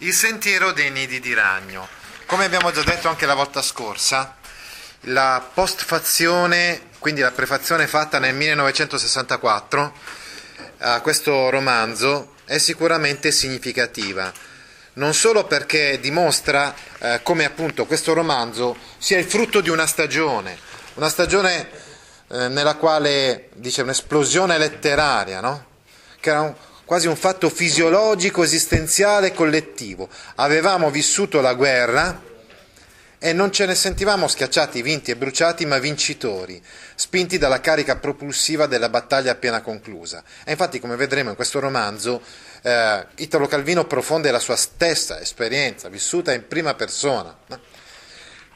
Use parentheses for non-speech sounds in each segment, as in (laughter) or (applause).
Il sentiero dei nidi di ragno. Come abbiamo già detto anche la volta scorsa, la postfazione, quindi la prefazione fatta nel 1964 a questo romanzo è sicuramente significativa. Non solo perché dimostra eh, come appunto questo romanzo sia il frutto di una stagione, una stagione eh, nella quale dice un'esplosione letteraria, no? che era un, quasi un fatto fisiologico, esistenziale, collettivo. Avevamo vissuto la guerra e non ce ne sentivamo schiacciati, vinti e bruciati, ma vincitori, spinti dalla carica propulsiva della battaglia appena conclusa. E infatti, come vedremo in questo romanzo, eh, Italo Calvino profonde la sua stessa esperienza, vissuta in prima persona.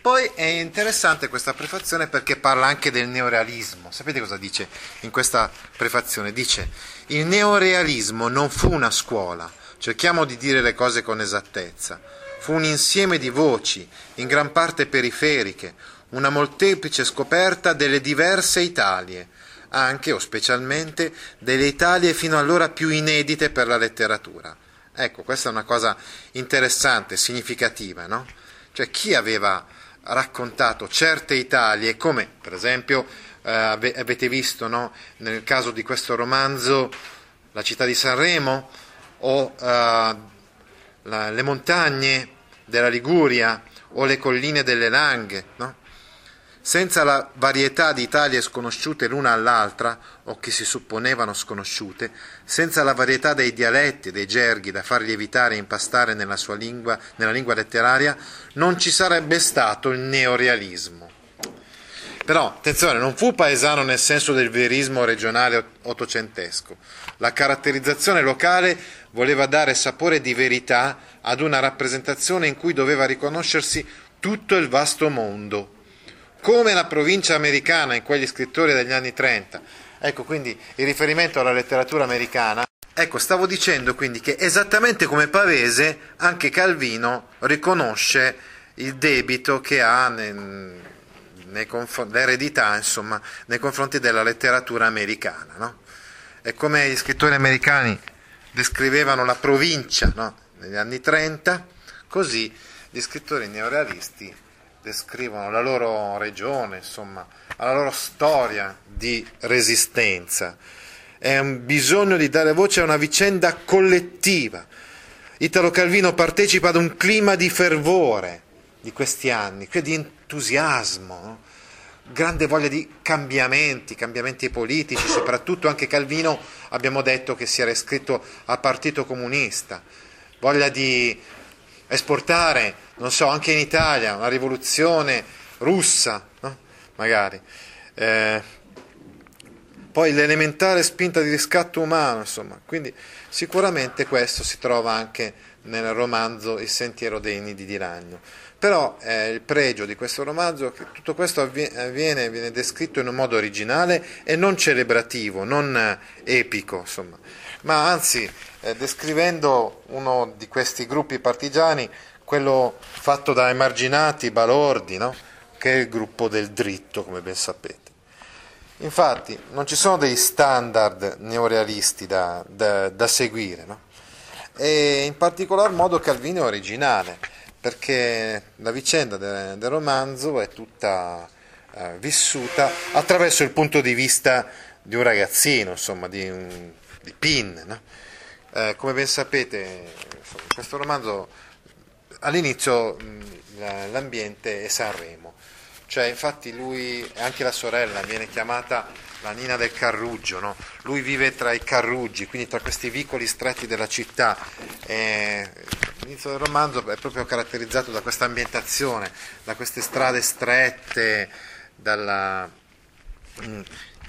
Poi è interessante questa prefazione perché parla anche del neorealismo. Sapete cosa dice in questa prefazione? Dice il neorealismo non fu una scuola, cerchiamo di dire le cose con esattezza, fu un insieme di voci, in gran parte periferiche, una molteplice scoperta delle diverse Italie, anche o specialmente delle Italie fino allora più inedite per la letteratura. Ecco, questa è una cosa interessante, significativa, no? Cioè chi aveva raccontato certe Italie, come per esempio eh, avete visto no? nel caso di questo romanzo la città di Sanremo o eh, la, le montagne della Liguria o le colline delle Langhe. No? Senza la varietà di Italie sconosciute l'una all'altra, o che si supponevano sconosciute, senza la varietà dei dialetti e dei gerghi da far lievitare e impastare nella sua lingua, nella lingua letteraria, non ci sarebbe stato il neorealismo. Però, attenzione, non fu paesano nel senso del verismo regionale ottocentesco. La caratterizzazione locale voleva dare sapore di verità ad una rappresentazione in cui doveva riconoscersi tutto il vasto mondo come la provincia americana in quegli scrittori degli anni 30. Ecco quindi il riferimento alla letteratura americana. Ecco, stavo dicendo quindi che esattamente come Pavese, anche Calvino riconosce il debito che ha nel, nei confr- l'eredità insomma, nei confronti della letteratura americana. No? E come gli scrittori americani descrivevano la provincia no? negli anni 30, così gli scrittori neorealisti descrivono la loro regione, insomma, la loro storia di resistenza. È un bisogno di dare voce a una vicenda collettiva. Italo Calvino partecipa ad un clima di fervore di questi anni, di entusiasmo, no? grande voglia di cambiamenti, cambiamenti politici, soprattutto anche Calvino abbiamo detto che si era iscritto al Partito Comunista, voglia di esportare, non so, anche in Italia, una rivoluzione russa, no? magari. Eh, poi l'elementare spinta di riscatto umano, insomma, quindi sicuramente questo si trova anche nel romanzo Il sentiero dei nidi di ragno. Però eh, il pregio di questo romanzo è che tutto questo avviene, viene descritto in un modo originale e non celebrativo, non eh, epico, insomma, ma anzi eh, descrivendo uno di questi gruppi partigiani, quello fatto da emarginati, balordi, no? che è il gruppo del dritto, come ben sapete. Infatti non ci sono dei standard neorealisti da, da, da seguire, no? e in particolar modo Calvino è originale, perché la vicenda del, del romanzo è tutta eh, vissuta attraverso il punto di vista di un ragazzino, insomma, di, un, di Pin. No? Eh, come ben sapete, insomma, questo romanzo all'inizio mh, l'ambiente è Sanremo, cioè infatti lui e anche la sorella viene chiamata la Nina del Carruggio, no? lui vive tra i carruggi, quindi tra questi vicoli stretti della città. E l'inizio del romanzo è proprio caratterizzato da questa ambientazione, da queste strade strette, dalla,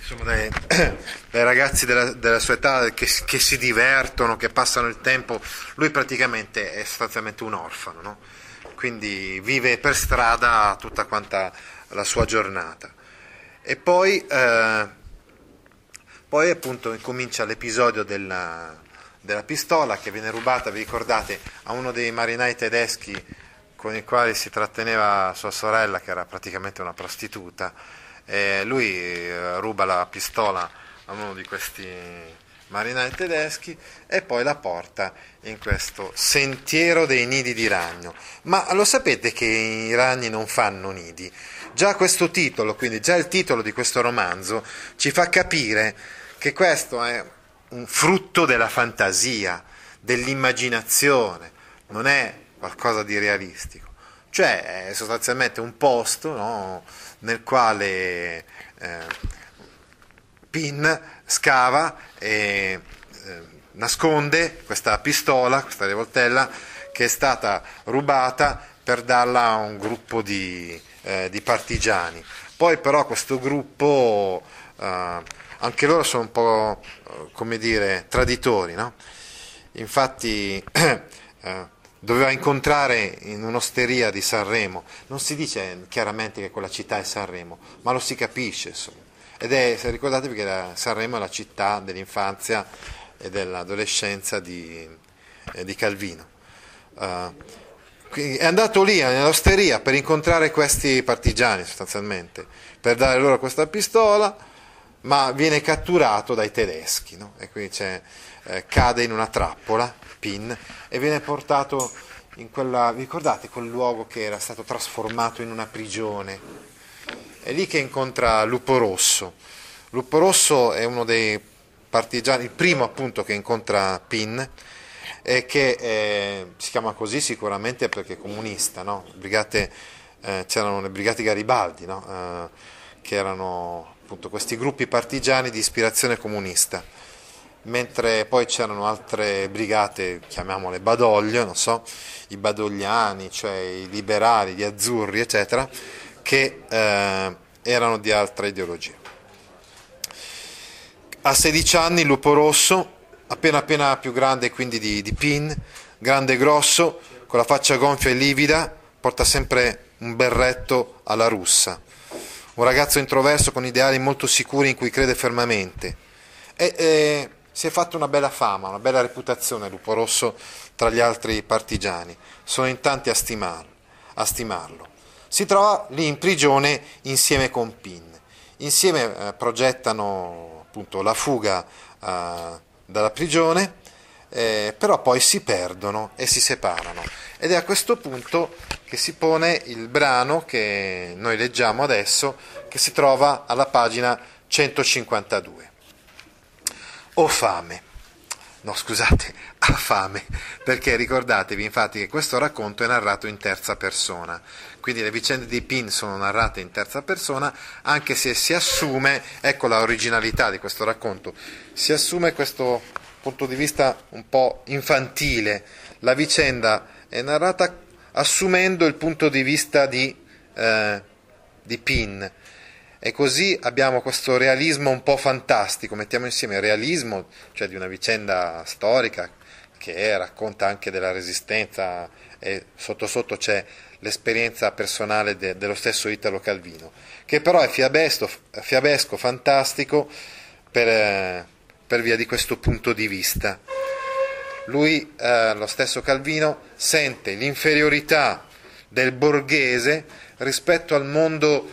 insomma, dai, (clears throat) dai ragazzi della, della, sua età che, che, si divertono, che passano il tempo. Lui praticamente è sostanzialmente un orfano, no? quindi vive per strada tutta quanta la sua giornata. E poi, eh, poi appunto comincia l'episodio della, della pistola che viene rubata, vi ricordate, a uno dei marinai tedeschi con i quali si tratteneva sua sorella, che era praticamente una prostituta. E lui eh, ruba la pistola a uno di questi marinai tedeschi e poi la porta in questo sentiero dei nidi di ragno. Ma lo sapete che i ragni non fanno nidi? Già questo titolo, quindi già il titolo di questo romanzo, ci fa capire che questo è un frutto della fantasia, dell'immaginazione, non è qualcosa di realistico. Cioè è sostanzialmente un posto no, nel quale eh, Pin scava e eh, nasconde questa pistola, questa rivoltella, che è stata rubata per darla a un gruppo di, eh, di partigiani. Poi però questo gruppo, eh, anche loro sono un po', eh, come dire, traditori, no? Infatti (clears throat) eh, doveva incontrare in un'osteria di Sanremo. Non si dice chiaramente che quella città è Sanremo, ma lo si capisce. Insomma. Ed è, ricordatevi che Sanremo è la città dell'infanzia e dell'adolescenza di, eh, di Calvino. Uh, è andato lì nell'osteria per incontrare questi partigiani sostanzialmente, per dare loro questa pistola, ma viene catturato dai tedeschi no? e quindi eh, cade in una trappola Pin e viene portato in quella, vi ricordate quel luogo che era stato trasformato in una prigione? È lì che incontra Lupo Rosso. Lupo Rosso è uno dei partigiani, il primo appunto che incontra Pin e che eh, si chiama così sicuramente perché è comunista, no? Brigate, eh, c'erano le brigate Garibaldi, no? eh, che erano appunto questi gruppi partigiani di ispirazione comunista mentre poi c'erano altre brigate, chiamiamole Badoglio, non so, i badogliani, cioè i liberali, gli azzurri, eccetera, che eh, erano di altra ideologia. A 16 anni Lupo Rosso, appena appena più grande quindi di, di Pin, grande e grosso, con la faccia gonfia e livida, porta sempre un berretto alla russa. Un ragazzo introverso con ideali molto sicuri in cui crede fermamente. E, e si è fatta una bella fama, una bella reputazione Lupo Rosso tra gli altri partigiani, sono in tanti a stimarlo. A stimarlo. Si trova lì in prigione insieme con Pin. Insieme eh, progettano appunto la fuga eh, dalla prigione, eh, però poi si perdono e si separano. Ed è a questo punto che si pone il brano che noi leggiamo adesso, che si trova alla pagina 152 ho fame. No, scusate, (laughs) ha fame, perché ricordatevi infatti che questo racconto è narrato in terza persona, quindi le vicende di Pin sono narrate in terza persona, anche se si assume, ecco la originalità di questo racconto, si assume questo punto di vista un po' infantile, la vicenda è narrata assumendo il punto di vista di, eh, di Pin, e così abbiamo questo realismo un po' fantastico, mettiamo insieme il realismo, cioè di una vicenda storica che racconta anche della resistenza e sotto sotto c'è l'esperienza personale de, dello stesso Italo Calvino, che però è fiabesco, fiabesco fantastico per, per, via di questo punto di vista. Lui, eh, lo stesso Calvino, sente l'inferiorità del borghese rispetto al mondo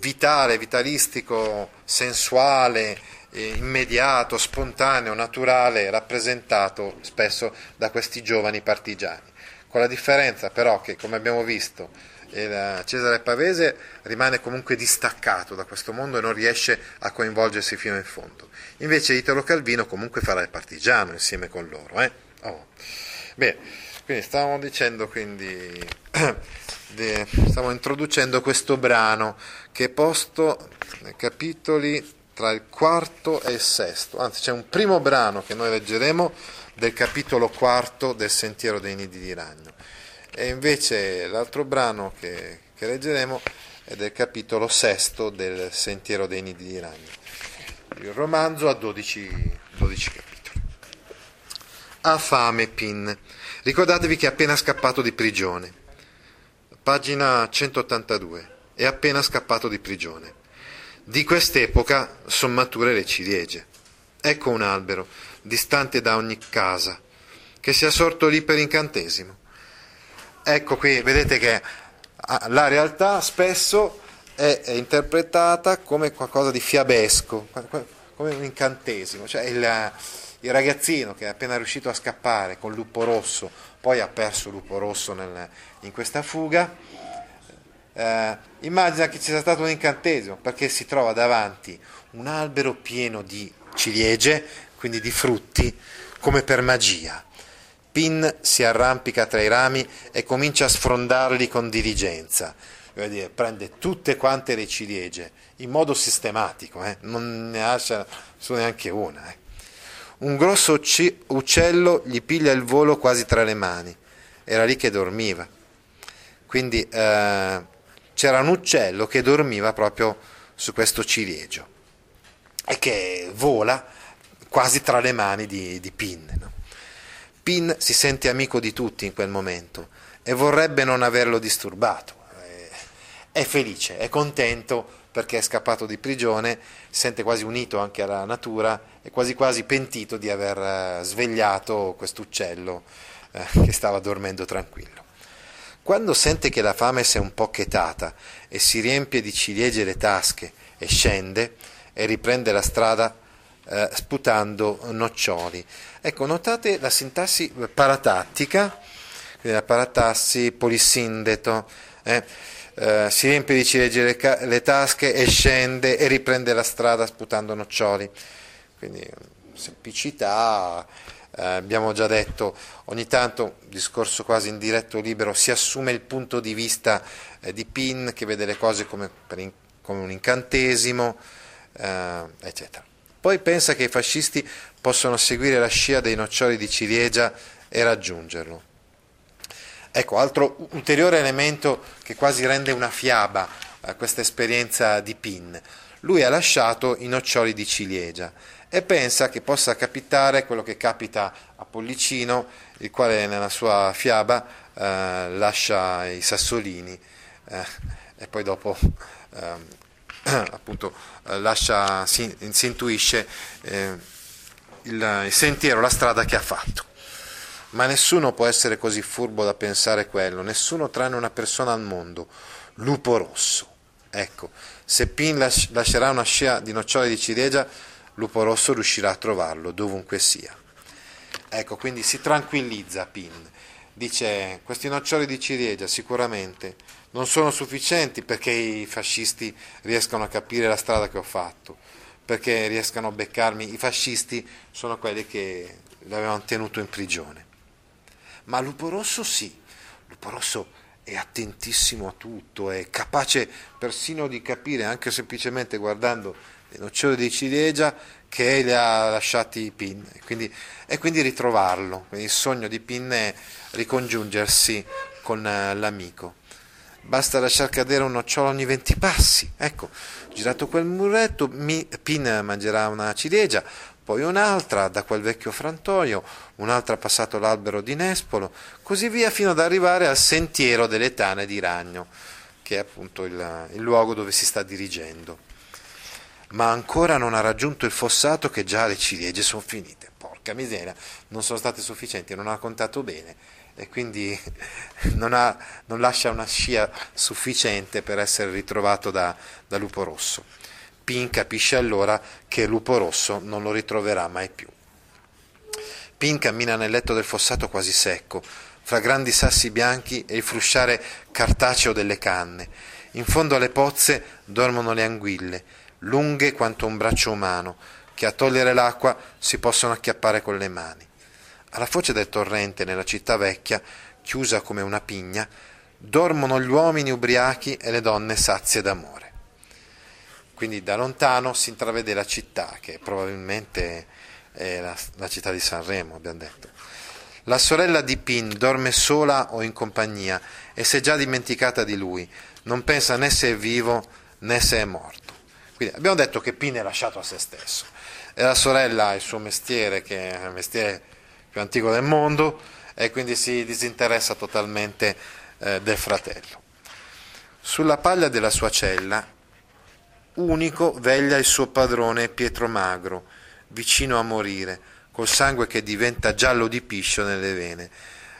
vitale, vitalistico, sensuale, eh, immediato, spontaneo, naturale, rappresentato spesso da questi giovani partigiani. Con la differenza però che, come abbiamo visto, Cesare Pavese rimane comunque distaccato da questo mondo e non riesce a coinvolgersi fino in fondo. Invece Italo Calvino comunque farà il partigiano insieme con loro. Eh? Oh. Bene, quindi stavamo dicendo quindi (clears throat) stiamo introducendo questo brano che è posto nei capitoli tra il quarto e il sesto, anzi c'è un primo brano che noi leggeremo del capitolo quarto del Sentiero dei Nidi di Ragno e invece l'altro brano che, che leggeremo è del capitolo sesto del Sentiero dei Nidi di Ragno. Il romanzo ha 12, 12 capitoli. Ha fame Pin. Ricordatevi che è appena scappato di prigione. Pagina 182. È appena scappato di prigione. Di quest'epoca sono mature le ciliegie. Ecco un albero, distante da ogni casa, che sia sorto lì per incantesimo. Ecco qui, vedete che ah, la realtà spesso è, interpretata come qualcosa di fiabesco, come un incantesimo, cioè il, il ragazzino che è appena riuscito a scappare con Lupo Rosso, poi ha perso Lupo Rosso nel, in questa fuga, eh, immagina che ci sia stato un incantesimo perché si trova davanti un albero pieno di ciliegie, quindi di frutti, come per magia. Pin si arrampica tra i rami e comincia a sfrondarli con diligenza. Dire, prende tutte quante le ciliegie in modo sistematico, eh? non ne lascia su neanche una. Eh? Un grosso uccello gli piglia il volo quasi tra le mani, era lì che dormiva. Quindi eh, c'era un uccello che dormiva proprio su questo ciliegio e che vola quasi tra le mani di, di Pin. No? Pin si sente amico di tutti in quel momento e vorrebbe non averlo disturbato. È felice, è contento perché è scappato di prigione, si sente quasi unito anche alla natura e quasi quasi pentito di aver eh, svegliato quest'uccello eh, che stava dormendo tranquillo. Quando sente che la fame si è un po' chetata e si riempie di ciliegie le tasche e scende e riprende la strada eh, sputando noccioli. Ecco, notate la sintassi paratattica, quindi la paratassi polissindeto, eh, eh, si riempie di ciliegie le, ca- le, tasche e scende e riprende la strada sputando noccioli. Quindi semplicità, eh, abbiamo già detto, ogni tanto, discorso quasi in diretto libero, si assume il punto di vista eh, di Pin che vede le cose come, in- come un incantesimo, eh, eccetera. Poi pensa che i fascisti possono seguire la scia dei noccioli di ciliegia e raggiungerlo. Ecco, altro ulteriore elemento che quasi rende una fiaba a questa esperienza di Pin. Lui ha lasciato i noccioli di ciliegia e pensa che possa capitare quello che capita a Pollicino, il quale nella sua fiaba eh, lascia i sassolini eh, e poi dopo eh, (clears throat) appunto eh, lascia, si, si intuisce eh, il, il sentiero, la strada che ha fatto. Ma nessuno può essere così furbo da pensare quello, nessuno tranne una persona al mondo, Lupo Rosso. Ecco, se Pin lascerà una scia di nocciole di ciliegia, Lupo Rosso riuscirà a trovarlo dovunque sia. Ecco, quindi si tranquillizza Pin. Dice, questi noccioli di ciliegia sicuramente non sono sufficienti perché i fascisti riescano a capire la strada che ho fatto, perché riescano a beccarmi. I fascisti sono quelli che l'avevano tenuto in prigione. Ma Lupo Rosso sì, Lupo Rosso è attentissimo a tutto, è capace persino di capire, anche semplicemente guardando le nocciole di ciliegia, che le ha lasciati Pin quindi, e quindi ritrovarlo. Quindi il sogno di Pin è ricongiungersi con eh, l'amico basta lasciar cadere un nocciolo ogni 20 passi. Ecco, girato quel muretto, Pin mangerà una ciliegia, poi un'altra da quel vecchio frantoio, un'altra passato l'albero di Nespolo, così via fino ad arrivare al sentiero delle tane di ragno, che è appunto il, il luogo dove si sta dirigendo. Ma ancora non ha raggiunto il fossato che già le ciliegie sono finite. Porca miseria, non sono state sufficienti, non ha contato bene e quindi (laughs) non, ha, non, lascia una scia sufficiente per essere ritrovato da, da Lupo Rosso. Pin capisce allora che Lupo Rosso non lo ritroverà mai più. Pin cammina nel letto del fossato quasi secco, fra grandi sassi bianchi e il frusciare cartaceo delle canne. In fondo alle pozze dormono le anguille, lunghe quanto un braccio umano, che a togliere l'acqua si possono acchiappare con le mani. Alla foce del torrente, nella città vecchia, chiusa come una pigna, dormono gli uomini ubriachi e le donne sazie d'amore. Quindi da lontano si intravede la città, che probabilmente è la, la città di Sanremo, abbiamo detto. La sorella di Pin dorme sola o in compagnia e si è già dimenticata di lui, non pensa né se è vivo né se è morto. Quindi abbiamo detto che Pin è lasciato a se stesso e la sorella il suo mestiere, che è il mestiere più antico del mondo, e quindi si disinteressa totalmente eh, del fratello. Sulla paglia della sua cella, unico veglia il suo padrone Pietro Magro, vicino a morire, col sangue che diventa giallo di piscio nelle vene.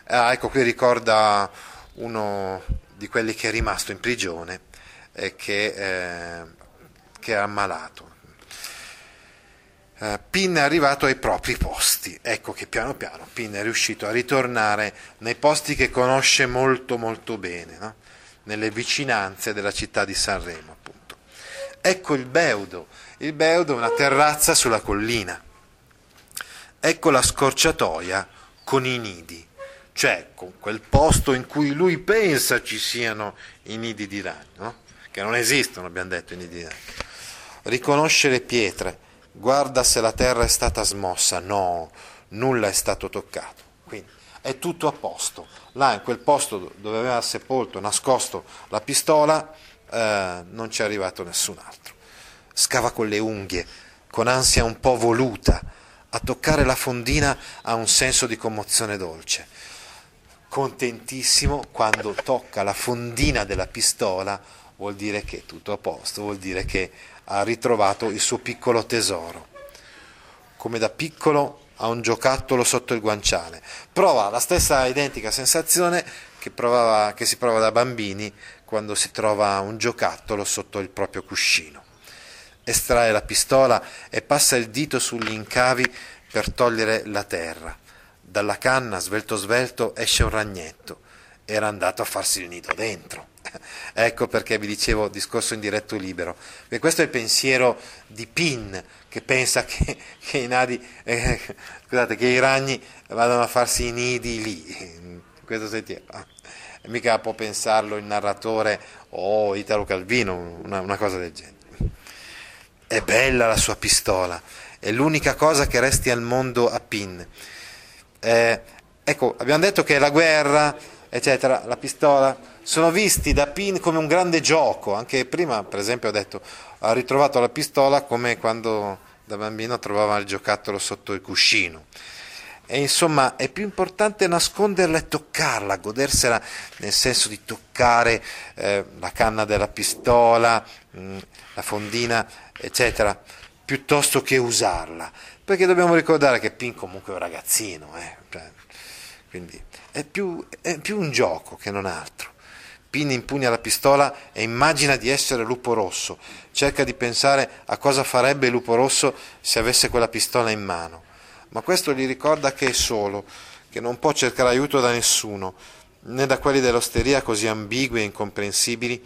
Ah, ecco, qui ricorda uno di quelli che è rimasto in prigione e che, eh, che è ammalato. Uh, Pin è arrivato ai propri posti, ecco che piano piano Pin è riuscito a ritornare nei posti che conosce molto molto bene, no? nelle vicinanze della città di Sanremo appunto. Ecco il Beudo, il Beudo è una terrazza sulla collina, ecco la scorciatoia con i nidi, cioè con quel posto in cui lui pensa ci siano i nidi di ragno, no? che non esistono abbiamo detto i nidi di ragno. Riconosce le pietre, guarda se la terra è stata smossa, no, nulla è stato toccato. Quindi è tutto a posto. Là, in quel posto dove aveva sepolto, nascosto la pistola, eh, non ci è arrivato nessun altro. Scava con le unghie, con ansia un po' voluta, a toccare la fondina ha un senso di commozione dolce. Contentissimo quando tocca la fondina della pistola, vuol dire che è tutto a posto, vuol dire che ha ritrovato il suo piccolo tesoro. Come da piccolo ha un giocattolo sotto il guanciale. Prova la stessa identica sensazione che, provava, che si prova da bambini quando si trova un giocattolo sotto il proprio cuscino. Estrae la pistola e passa il dito sugli incavi per togliere la terra. Dalla canna, svelto svelto, esce un ragnetto. Era andato a farsi il nido dentro. (laughs) ecco perché vi dicevo discorso in diretto libero. E questo è il pensiero di Pin, che pensa che, (laughs) che, i, nadi, eh, (laughs) scusate, che i ragni vadano a farsi i nidi lì. Questo sentiero. Ah, mica può pensarlo il narratore o oh, Italo Calvino, una, una cosa del genere. È bella la sua pistola, è l'unica cosa che resti al mondo a Pin. Eh, ecco, abbiamo detto che la guerra, eccetera, la pistola, sono visti da Pin come un grande gioco. Anche prima, per esempio, ho detto, ha ritrovato la pistola come quando da bambino trovava il giocattolo sotto il cuscino. E insomma è più importante nasconderla e toccarla, godersela nel senso di toccare eh, la canna della pistola, mh, mm, la fondina, eccetera, piuttosto che usarla. Perché dobbiamo ricordare che Pin comunque è un ragazzino, eh, cioè, quindi è più, è più un gioco che non altro. Pin impugna la pistola e immagina di essere Lupo Rosso. Cerca di pensare a cosa farebbe Lupo Rosso se avesse quella pistola in mano. Ma questo gli ricorda che è solo, che non può cercare aiuto da nessuno, né da quelli dell'osteria così ambigui e incomprensibili,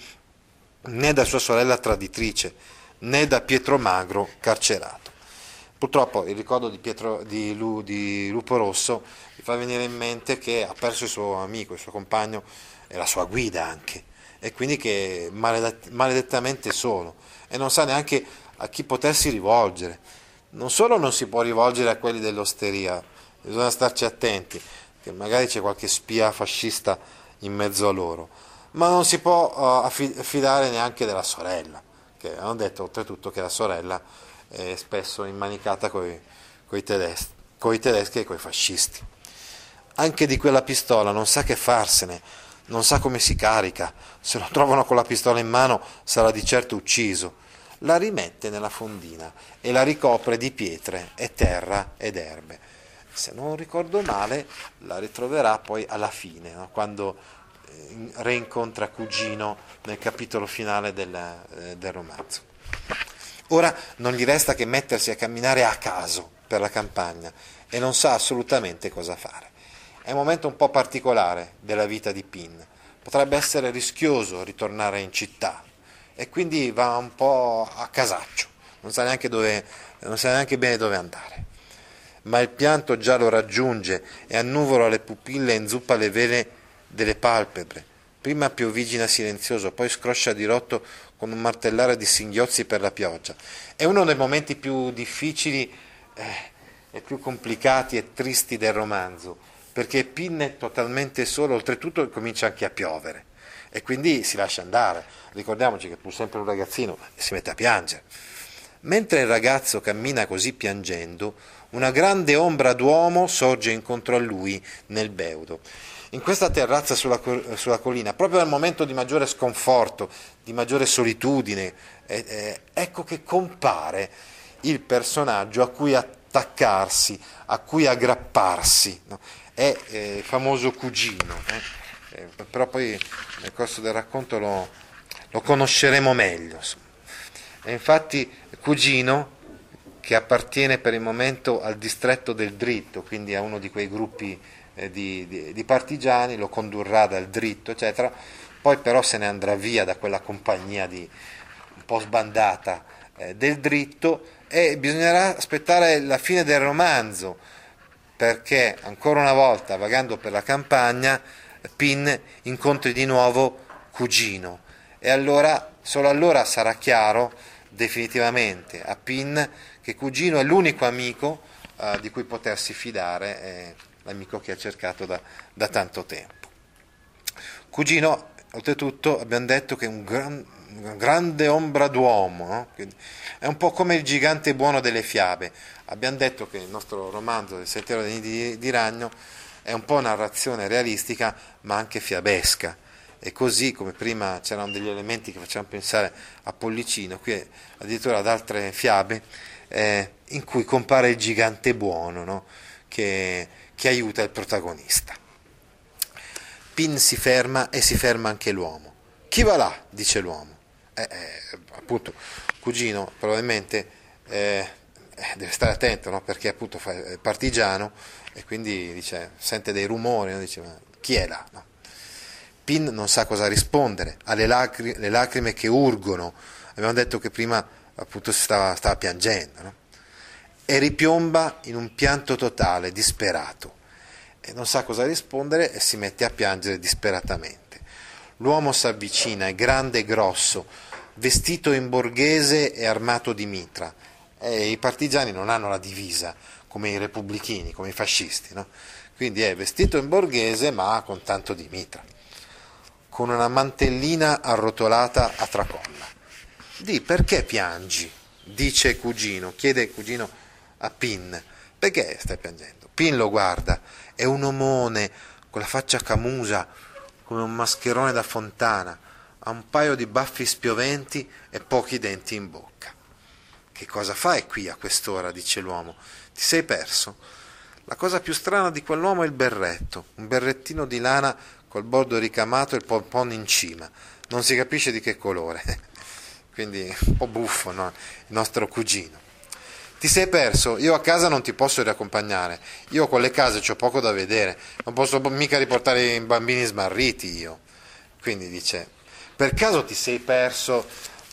né da sua sorella traditrice, né da Pietro Magro carcerato. Purtroppo il ricordo di, Pietro, di, Lu, di Lupo Rosso mi fa venire in mente che ha perso il suo amico, il suo compagno, è la sua guida anche, e quindi che maledettamente solo e non sa neanche a chi potersi rivolgere. Non solo non si può rivolgere a quelli dell'osteria, bisogna starci attenti, che magari c'è qualche spia fascista in mezzo a loro, ma non si può uh, affidare neanche della sorella, che hanno detto oltretutto che la sorella è spesso immanicata con i tedeschi, tedeschi e con i fascisti. Anche di quella pistola non sa che farsene, non sa come si carica, se lo trovano con la pistola in mano sarà di certo ucciso. La rimette nella fondina e la ricopre di pietre e terra ed erbe. Se non ricordo male, la ritroverà poi alla fine, no? quando eh, reincontra Cugino nel capitolo finale del, eh, del romanzo. Ora non gli resta che mettersi a camminare a caso per la campagna e non sa assolutamente cosa fare. È un momento un po' particolare della vita di Pin. Potrebbe essere rischioso ritornare in città e quindi va un po' a casaccio, non sa neanche, dove, non sa neanche bene dove andare. Ma il pianto già lo raggiunge e annuvola le pupille e inzuppa le vele delle palpebre. Prima piovigina silenzioso, poi scroscia di rotto con un martellare di singhiozzi per la pioggia. È uno dei momenti più difficili eh, e più complicati e tristi del romanzo perché Pin è totalmente solo, oltretutto comincia anche a piovere. e quindi si lascia andare. Ricordiamoci che pur sempre un ragazzino si mette a piangere. Mentre il ragazzo cammina così piangendo, una grande ombra d'uomo sorge incontro a lui nel beudo. In questa terrazza sulla, sulla collina, proprio nel momento di maggiore sconforto, di maggiore solitudine, eh, eh, ecco che compare il personaggio a cui attaccarsi, a cui aggrapparsi. No? È eh, famoso cugino. Eh. Eh, però poi nel corso del racconto lo, lo conosceremo meglio. E infatti Cugino, che appartiene per il momento al distretto del dritto, quindi a uno di quei gruppi eh, di, di, di, partigiani, lo condurrà dal dritto, eccetera, poi però se ne andrà via da quella compagnia di, un po' sbandata eh, del dritto e bisognerà aspettare la fine del romanzo, perché ancora una volta, vagando per la campagna, Pin incontri di nuovo Cugino e allora, solo allora sarà chiaro definitivamente a Pin che Cugino è l'unico amico uh, di cui potersi fidare, è l'amico che ha cercato da, da tanto tempo. Cugino, oltretutto, abbiamo detto che è un gran, grande ombra d'uomo, no? è un po' come il gigante buono delle fiabe. Abbiamo detto che il nostro romanzo, Il sentiero dei nidi di ragno, è un po' narrazione realistica, ma anche fiabesca e così come prima c'erano degli elementi che facevano pensare a Pollicino, qui addirittura ad altre fiabe eh, in cui compare il gigante buono no? che, che aiuta il protagonista. Pin si ferma e si ferma anche l'uomo. Chi va là? dice l'uomo. Eh, eh, appunto, cugino probabilmente eh, deve stare attento no? perché appunto è partigiano e quindi dice, sente dei rumori, no? dice ma chi è là? No? Pin non sa cosa rispondere, ha le, lacri- le lacrime che urgono, abbiamo detto che prima appunto stava, stava piangendo, e ripiomba in un pianto totale, disperato, e non sa cosa rispondere e si mette a piangere disperatamente. L'uomo si avvicina, è grande e grosso, vestito in borghese e armato di mitra. E I partigiani non hanno la divisa come i repubblichini, come i fascisti, no? quindi è vestito in borghese ma con tanto di mitra con una mantellina arrotolata a tracolla. Di perché piangi? dice cugino, chiede cugino a Pin. Perché stai piangendo? Pin lo guarda, è un omone con la faccia camusa, come un mascherone da fontana, ha un paio di baffi spioventi e pochi denti in bocca. Che cosa fai qui a quest'ora? dice l'uomo. Ti sei perso? La cosa più strana di quell'uomo è il berretto, un berrettino di lana col bordo ricamato e il pompon in cima, non si capisce di che colore, (laughs) quindi un po' buffo no? il nostro cugino. Ti sei perso, io a casa non ti posso riaccompagnare, io con le case ho poco da vedere, non posso mica riportare i bambini smarriti io. Quindi dice, per caso ti sei perso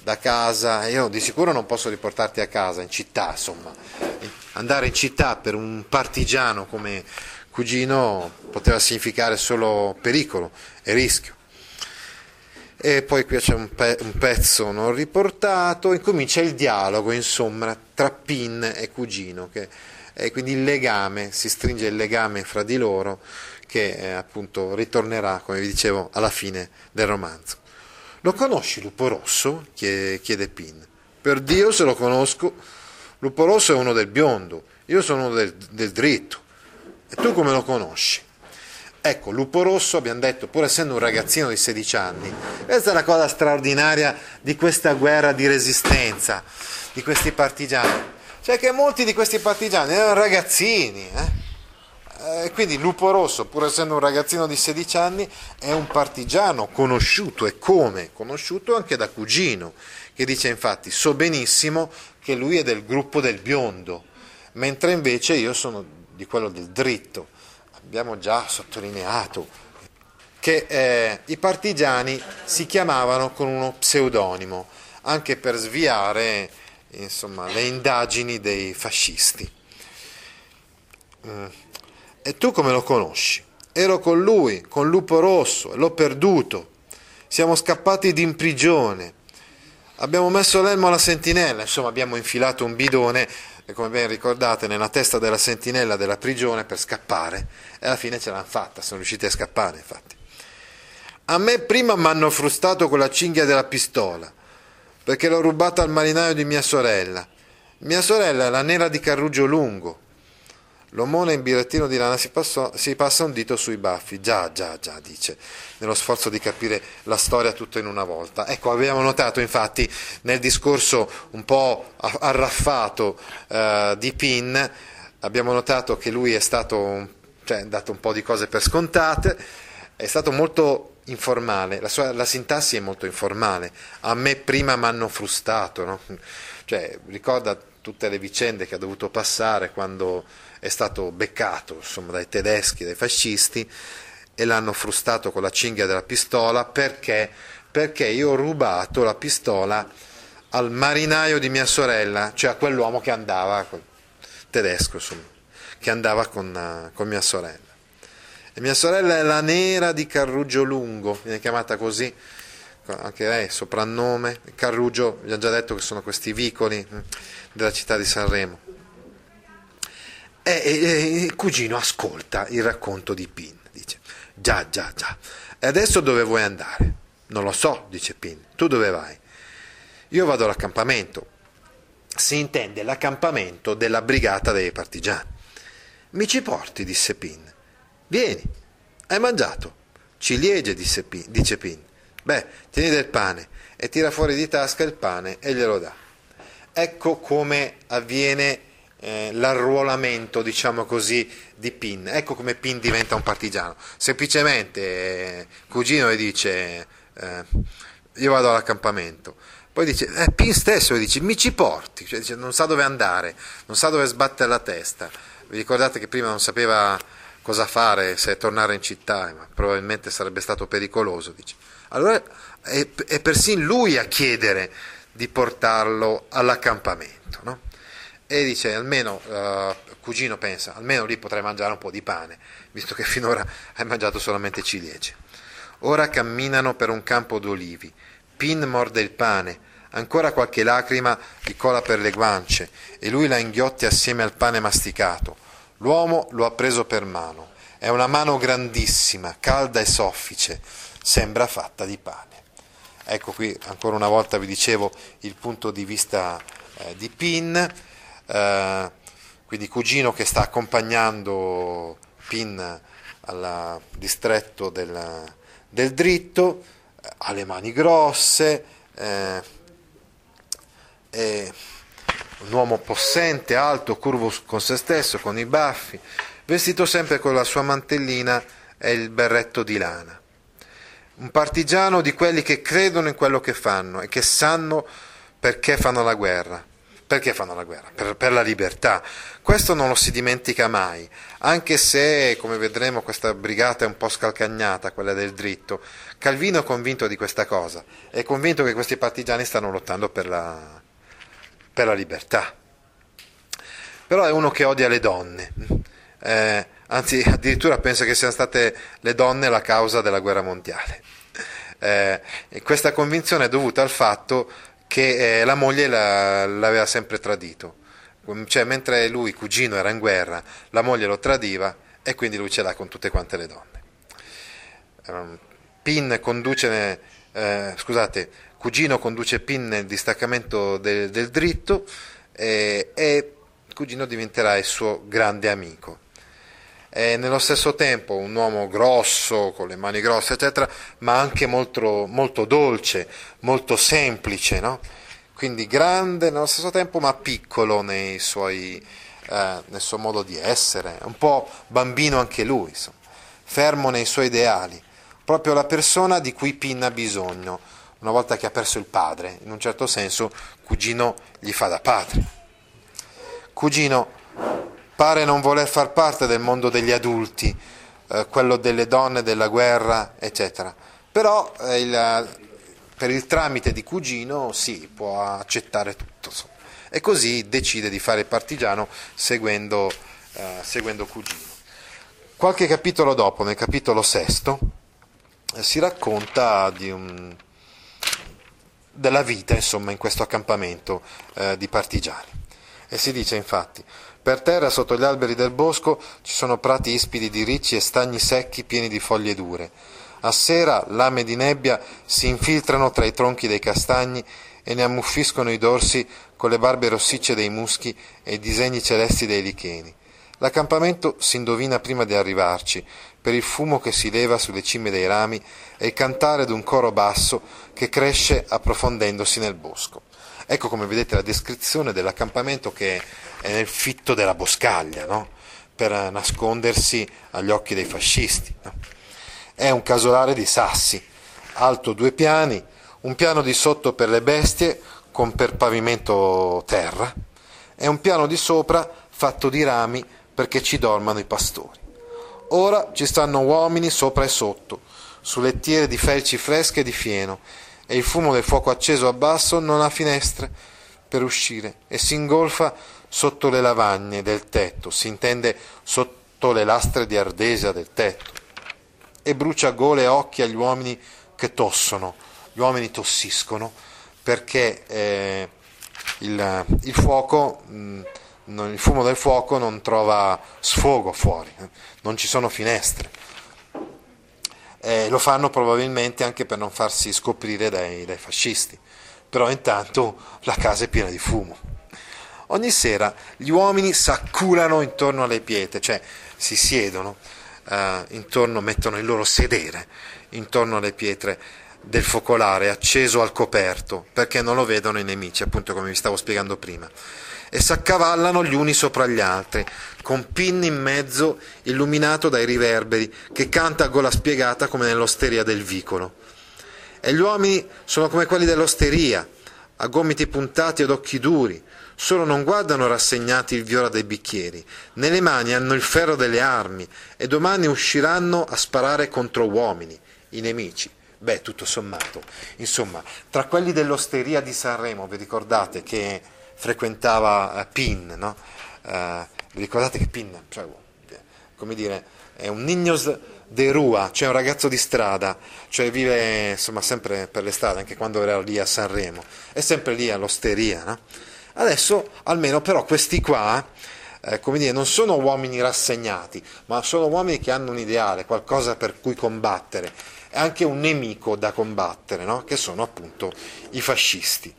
da casa? Io di sicuro non posso riportarti a casa, in città, insomma. Andare in città per un partigiano come cugino poteva significare solo pericolo e rischio. E poi qui c'è un, pe- un pezzo non riportato, incomincia il dialogo insomma tra Pin e cugino, che, e quindi il legame, si stringe il legame fra di loro che eh, appunto ritornerà, come vi dicevo, alla fine del romanzo. Lo conosci Lupo Rosso? chiede Pin. Per Dio se lo conosco, Lupo Rosso è uno del biondo, io sono uno del, del dritto. E tu come lo conosci? Ecco, Lupo Rosso, abbiamo detto, pur essendo un ragazzino di 16 anni, questa è la cosa straordinaria di questa guerra di resistenza, di questi partigiani. Cioè che molti di questi partigiani erano ragazzini, eh? Eh, quindi Lupo Rosso, pur essendo un ragazzino di 16 anni, è un partigiano conosciuto e come conosciuto anche da Cugino, che dice infatti so benissimo che lui è del gruppo del biondo, mentre invece io sono di quello del dritto. Abbiamo già sottolineato che eh, i partigiani si chiamavano con uno pseudonimo, anche per sviare insomma, le indagini dei fascisti. Mm. E tu come lo conosci? Ero con lui, con Lupo Rosso, l'ho perduto. Siamo scappati in prigione. Abbiamo messo l'elmo alla sentinella, insomma abbiamo infilato un bidone e come ben ricordate nella testa della sentinella della prigione per scappare e alla fine ce l'hanno fatta, sono riusciti a scappare infatti. A me prima mi hanno frustato con la cinghia della pistola, perché l'ho rubata al marinaio di mia sorella. Mia sorella è la nera di Carrugio Lungo. L'omone in birettino di lana si, passò, si, passa un dito sui baffi. Già, già, già, dice, nello sforzo di capire la storia tutta in una volta. Ecco, abbiamo notato infatti nel discorso un po' arraffato eh, di Pin, abbiamo notato che lui è stato, cioè, dato un po' di cose per scontate, è stato molto informale, la, sua, la sintassi è molto informale. A me prima mi hanno frustato, no? cioè, ricorda tutte le vicende che ha dovuto passare quando è stato beccato insomma, dai tedeschi, dai fascisti e l'hanno frustato con la cinghia della pistola perché, perché io ho rubato la pistola al marinaio di mia sorella, cioè a quell'uomo che andava, tedesco insomma, che andava con, con mia sorella. E mia sorella è la nera di Carrugio Lungo, viene chiamata così, anche lei, soprannome. Carrugio, vi ho già detto che sono questi vicoli mm, della città di Sanremo. E, e, il cugino ascolta il racconto di Pin, dice, già, già, già, e adesso dove vuoi andare? Non lo so, dice Pin, tu dove vai? Io vado all'accampamento. Si intende l'accampamento della brigata dei partigiani. Mi ci porti, disse Pin. Vieni, hai mangiato? Ciliegie, disse Pin, dice Pin. Beh, tieni del pane e tira fuori di tasca il pane e glielo dà. Ecco come avviene eh, l'arruolamento, diciamo così, di Pin. Ecco come Pin diventa un partigiano. Semplicemente eh, Cugino gli dice eh, io vado all'accampamento. Poi dice, eh, Pin stesso gli dice, mi ci porti, cioè, dice, non sa dove andare, non sa dove sbattere la testa. Vi ricordate che prima non sapeva cosa fare, se tornare in città, ma probabilmente sarebbe stato pericoloso. Dice. Allora è, è persino lui a chiedere di portarlo all'accampamento. No? e dice almeno uh, cugino pensa almeno lì potrai mangiare un po' di pane visto che finora (laughs) hai mangiato solamente ciliegie ora camminano per un campo d'olivi Pin morde il pane ancora qualche lacrima gli cola per le guance e lui la inghiotte assieme al pane masticato l'uomo lo ha preso per mano. È una mano grandissima calda e soffice. Sembra fatta di pane. Ecco qui ancora una volta vi dicevo il punto di vista eh, di Pin. Eh, quindi cugino che sta accompagnando Pin al distretto del, del dritto, eh, ha le mani grosse, eh, un uomo possente, alto, curvo con se stesso, con i baffi, vestito sempre con la sua mantellina e il berretto di lana. Un partigiano di quelli che credono in quello che fanno e che sanno perché fanno la guerra perché fanno la guerra? Per, per, la libertà. Questo non lo si dimentica mai, anche se, come vedremo, questa brigata è un po' scalcagnata, quella del dritto. Calvino è convinto di questa cosa, è convinto che questi partigiani stanno lottando per la, per la libertà. Però è uno che odia le donne, eh, anzi (laughs) addirittura pensa che siano state le donne la causa della guerra mondiale. Eh, questa convinzione è dovuta al fatto che eh, la moglie la, l'aveva sempre tradito. Cioè, mentre lui, cugino, era in guerra, la moglie lo tradiva e quindi lui ce l'ha con tutte quante le donne. Um, Pin conduce, eh, scusate, cugino conduce Pin nel distaccamento del, del dritto eh, e cugino diventerà il suo grande amico è nello stesso tempo un uomo grosso, con le mani grosse, eccetera, ma anche molto, molto dolce, molto semplice, no? quindi grande nello stesso tempo, ma piccolo suoi, eh, nel suo modo di essere, un po' bambino anche lui, insomma. fermo nei suoi ideali, proprio la persona di cui Pin ha bisogno, una volta che ha perso il padre, in un certo senso cugino gli fa da padre. Cugino pare non voler far parte del mondo degli adulti, eh, quello delle donne, della guerra, eccetera. Però eh, il, per il tramite di cugino sì, può accettare tutto. Insomma. E così decide di fare partigiano seguendo, eh, seguendo cugino. Qualche capitolo dopo, nel capitolo sesto, eh, si racconta un, della vita insomma, in questo accampamento eh, di partigiani. E si dice infatti, per terra, sotto gli alberi del bosco, ci sono prati ispidi di ricci e stagni secchi pieni di foglie dure. A sera lame di nebbia si infiltrano tra i tronchi dei castagni e ne ammuffiscono i dorsi con le barbe rossicce dei muschi e i disegni celesti dei licheni. L'accampamento si indovina prima di arrivarci, per il fumo che si leva sulle cime dei rami e il cantare d'un coro basso che cresce approfondendosi nel bosco. Ecco come vedete la descrizione dell'accampamento che è nel fitto della boscaglia, no? per nascondersi agli occhi dei fascisti. No? È un casolare di sassi, alto due piani, un piano di sotto per le bestie con per pavimento terra e un piano di sopra fatto di rami perché ci dormano i pastori. Ora ci stanno uomini sopra e sotto, su lettiere di felci fresche e di fieno, e il fumo del fuoco acceso a basso non ha finestre per uscire e si ingolfa sotto le lavagne del tetto, si intende sotto le lastre di ardesia del tetto, e brucia gole e occhi agli uomini che tossono, gli uomini tossiscono perché eh, il, il, fuoco, mh, il fumo del fuoco non trova sfogo fuori, eh, non ci sono finestre. Eh, lo fanno probabilmente anche per non farsi scoprire dai, dai fascisti, però intanto la casa è piena di fumo. Ogni sera gli uomini s'acculano intorno alle pietre, cioè si siedono eh, intorno, mettono il loro sedere intorno alle pietre del focolare acceso al coperto, perché non lo vedono i nemici, appunto come vi stavo spiegando prima e s'accavallano gli uni sopra gli altri, con Pin in mezzo illuminato dai riverberi, che canta a gola spiegata come nell'osteria del vicolo. E gli uomini sono come quelli dell'osteria, a gomiti puntati ed occhi duri, solo non guardano rassegnati il viola dei bicchieri, nelle mani hanno il ferro delle armi e domani usciranno a sparare contro uomini, i nemici. Beh, tutto sommato, insomma, tra quelli dell'osteria di Sanremo, vi ricordate che frequentava uh, Pin, no? vi ricordate che Pin, cioè, come dire, è un Nignos de Rua, cioè un ragazzo di strada, cioè vive insomma sempre per le strade, anche quando era lì a Sanremo, è sempre lì all'osteria, no? Adesso almeno però questi qua, eh, come dire, non sono uomini rassegnati, ma sono uomini che hanno un ideale, qualcosa per cui combattere, e anche un nemico da combattere, no? che sono appunto i fascisti.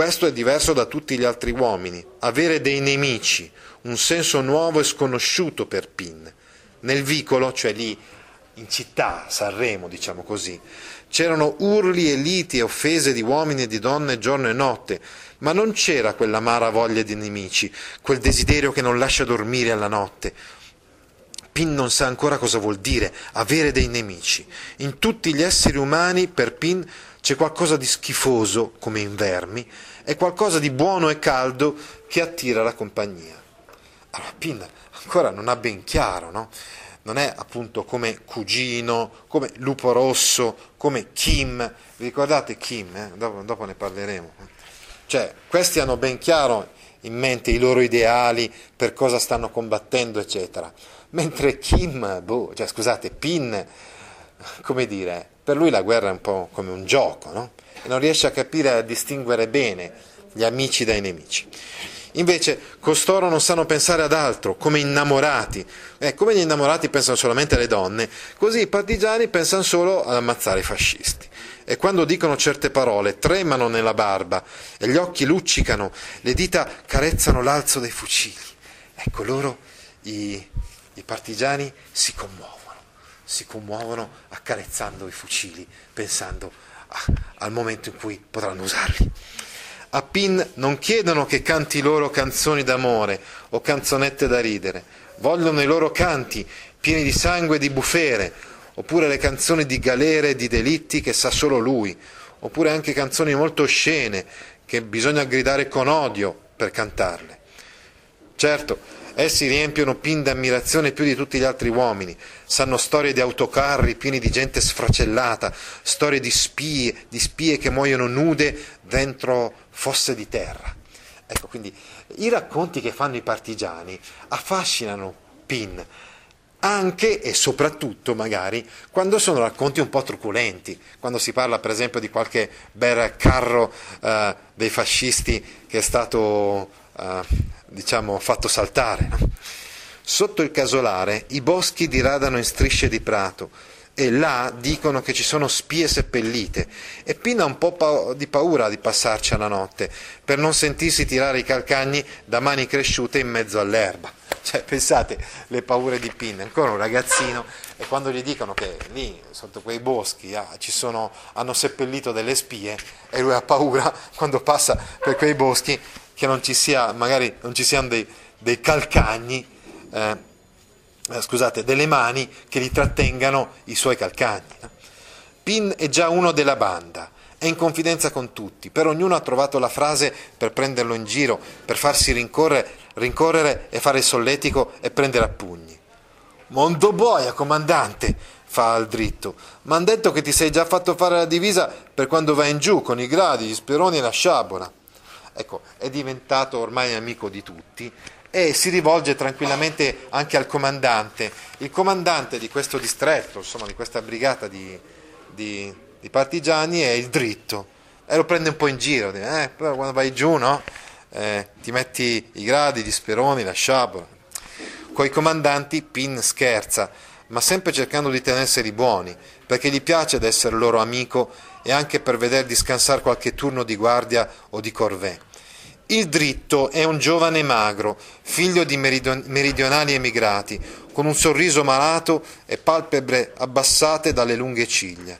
Questo è diverso da tutti gli altri uomini, avere dei nemici, un senso nuovo e sconosciuto per Pin. Nel vicolo, cioè lì in città, Sanremo, diciamo così, c'erano urli e liti e offese di uomini e di donne giorno e notte, ma non c'era quell'amara voglia di nemici, quel desiderio che non lascia dormire alla notte. Pin non sa ancora cosa vuol dire avere dei nemici. In tutti gli esseri umani, per Pin, c'è qualcosa di schifoso, come in vermi, e qualcosa di buono e caldo che attira la compagnia. Allora, Pin ancora non ha ben chiaro, no? Non è appunto come Cugino, come Lupo Rosso, come Kim. Vi ricordate Kim? Eh? Dopo, dopo ne parleremo. Cioè, questi hanno ben chiaro in mente i loro ideali, per cosa stanno combattendo, eccetera. Mentre Kim, boh, cioè scusate, Pin, come dire, per lui la guerra è un po' come un gioco, no? E non riesce a capire, a distinguere bene gli amici dai nemici. Invece costoro non sanno pensare ad altro, come innamorati. Eh, come gli innamorati pensano solamente alle donne, così i partigiani pensano solo ad ammazzare i fascisti. E quando dicono certe parole tremano nella barba e gli occhi luccicano, le dita carezzano l'alzo dei fucili. Ecco loro, i, i partigiani, si commuovono si commuovono accarezzando i fucili, pensando al momento in cui potranno usarli. A Pin non chiedono che canti loro canzoni d'amore o canzonette da ridere, vogliono i loro canti pieni di sangue e di bufere, oppure le canzoni di galere e di delitti che sa solo lui, oppure anche canzoni molto oscene che bisogna gridare con odio per cantarle. Certo, Essi riempiono Pin d'ammirazione più di tutti gli altri uomini, sanno storie di autocarri pieni di gente sfracellata, storie di spie, di spie che muoiono nude dentro fosse di terra. Ecco, quindi i racconti che fanno i partigiani affascinano Pin, anche e soprattutto magari quando sono racconti un po' truculenti, quando si parla per esempio di qualche bel carro eh, dei fascisti che è stato eh, diciamo, fatto saltare. Sotto il casolare i boschi diradano in strisce di prato e là dicono che ci sono spie seppellite e Pin ha un po' di paura di passarci alla notte per non sentirsi tirare i calcagni da mani cresciute in mezzo all'erba. Cioè, pensate, le paure di Pin, ancora un ragazzino, e quando gli dicono che lì, sotto quei boschi, ah, sono, hanno seppellito delle spie, e lui ha paura quando passa per quei boschi che non ci sia, magari non ci siano dei, dei calcagni, eh, eh scusate, delle mani che gli trattengano i suoi calcagni. Pin è già uno della banda, è in confidenza con tutti, per ognuno ha trovato la frase per prenderlo in giro, per farsi rincorrere, rincorrere e fare il solletico e prendere a pugni. Mondo boia, comandante, fa al dritto, ma han detto che ti sei già fatto fare la divisa per quando vai in giù con i gradi, gli speroni e la sciabola. Ecco, è diventato ormai amico di tutti e si rivolge tranquillamente anche al comandante. Il comandante di questo distretto, insomma di questa brigata di, di, di partigiani è il dritto e lo prende un po' in giro, eh, però quando vai giù no? eh, ti metti i gradi, gli speroni, la sciabola. Con i comandanti Pin scherza, ma sempre cercando di tenerseli buoni, perché gli piace di essere loro amico e anche per vederli scansare qualche turno di guardia o di corvée. Il dritto è un giovane magro, figlio di meridionali emigrati, con un sorriso malato e palpebre abbassate dalle lunghe ciglia.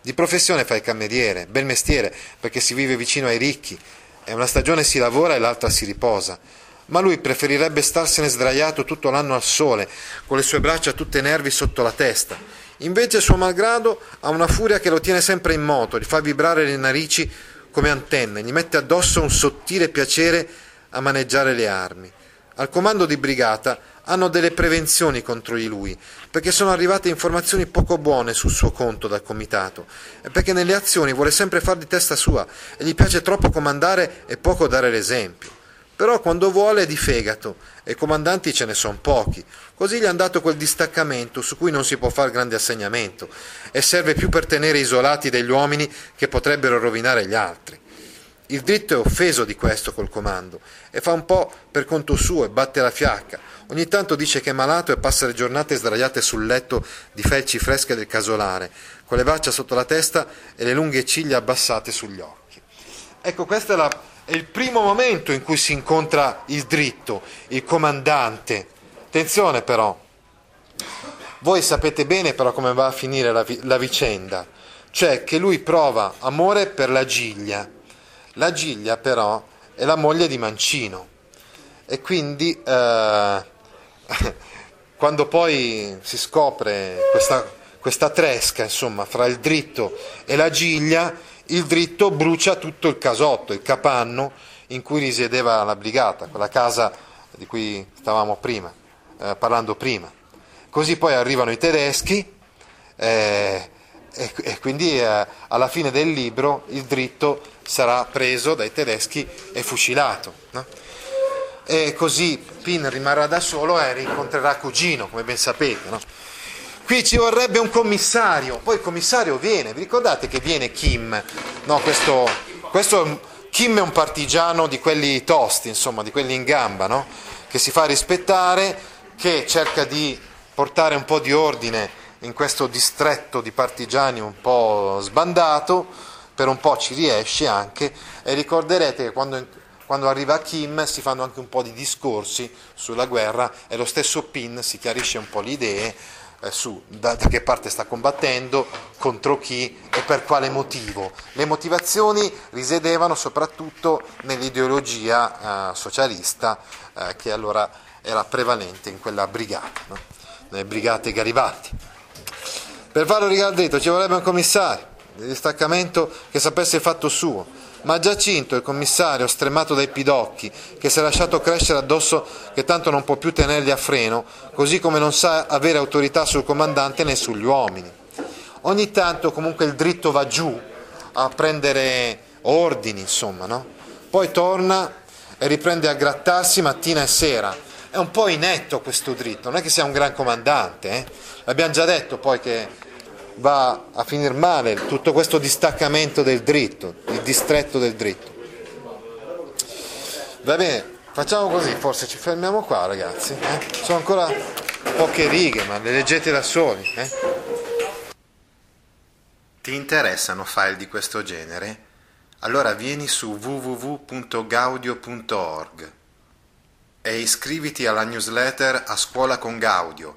Di professione fa il cameriere, bel mestiere, perché si vive vicino ai ricchi, e una stagione si lavora e l'altra si riposa. Ma lui preferirebbe starsene sdraiato tutto l'anno al sole, con le sue braccia tutte nervi sotto la testa. Invece, suo malgrado, ha una furia che lo tiene sempre in moto, gli fa vibrare le narici come antenne, gli mette addosso un sottile piacere a maneggiare le armi. Al comando di brigata hanno delle prevenzioni contro di lui, perché sono arrivate informazioni poco buone sul suo conto dal comitato, e perché nelle azioni vuole sempre far di testa sua e gli piace troppo comandare e poco dare l'esempio. Però quando vuole è di fegato, e comandanti ce ne sono pochi, così gli hanno dato quel distaccamento su cui non si può fare grande assegnamento, e serve più per tenere isolati degli uomini che potrebbero rovinare gli altri. Il dritto è offeso di questo col comando, e fa un po' per conto suo e batte la fiacca. Ogni tanto dice che è malato e passa le giornate sdraiate sul letto di felci fresche del casolare, con le braccia sotto la testa e le lunghe ciglia abbassate sugli occhi. Ecco, questa è la è il primo momento in cui si incontra il dritto, il comandante. Attenzione però, voi sapete bene però come va a finire la, la vicenda, cioè che lui prova amore per la Giglia. La Giglia però è la moglie di Mancino e quindi eh, (laughs) quando poi si scopre questa, questa tresca insomma, fra il dritto e la Giglia, il dritto brucia tutto il casotto, il capanno in cui risiedeva la brigata, quella casa di cui stavamo prima, eh, parlando prima. Così poi arrivano i tedeschi eh, e, e, quindi eh, alla fine del libro il dritto sarà preso dai tedeschi e fucilato. No? E così Pin rimarrà da solo e rincontrerà Cugino, come ben sapete. No? Qui ci vorrebbe un commissario, poi il commissario viene, vi ricordate che viene Kim? No, questo, questo Kim è un partigiano di quelli tosti, insomma, di quelli in gamba, no? Che si fa rispettare, che cerca di portare un po' di ordine in questo distretto di partigiani un po' sbandato, per un po' ci riesce anche, e ricorderete che quando, quando arriva Kim si fanno anche un po' di discorsi sulla guerra e lo stesso Pin si chiarisce un po' le idee su da, da, che parte sta combattendo, contro chi e per quale motivo. Le motivazioni risiedevano soprattutto nell'ideologia eh, socialista eh, che allora era prevalente in quella brigata, no? nelle brigate Garibaldi. Per farlo ricardito ci vorrebbe un commissario di distaccamento che sapesse il fatto suo ma Giacinto, il commissario, stremato dai pidocchi, che si è lasciato crescere addosso che tanto non può più tenerli a freno, così come non sa avere autorità sul comandante né sugli uomini. Ogni tanto comunque il dritto va giù a prendere ordini, insomma, no? Poi torna e riprende a grattarsi mattina e sera. È un po' inetto questo dritto, non è che sia un gran comandante, eh? L'abbiamo già detto poi che va a finire male tutto questo distaccamento del dritto, il distretto del dritto. Va bene, facciamo così, forse ci fermiamo qua ragazzi. Eh? Sono ancora poche righe, ma le leggete da soli. Eh? Ti interessano file di questo genere? Allora vieni su www.gaudio.org e iscriviti alla newsletter A Scuola con Gaudio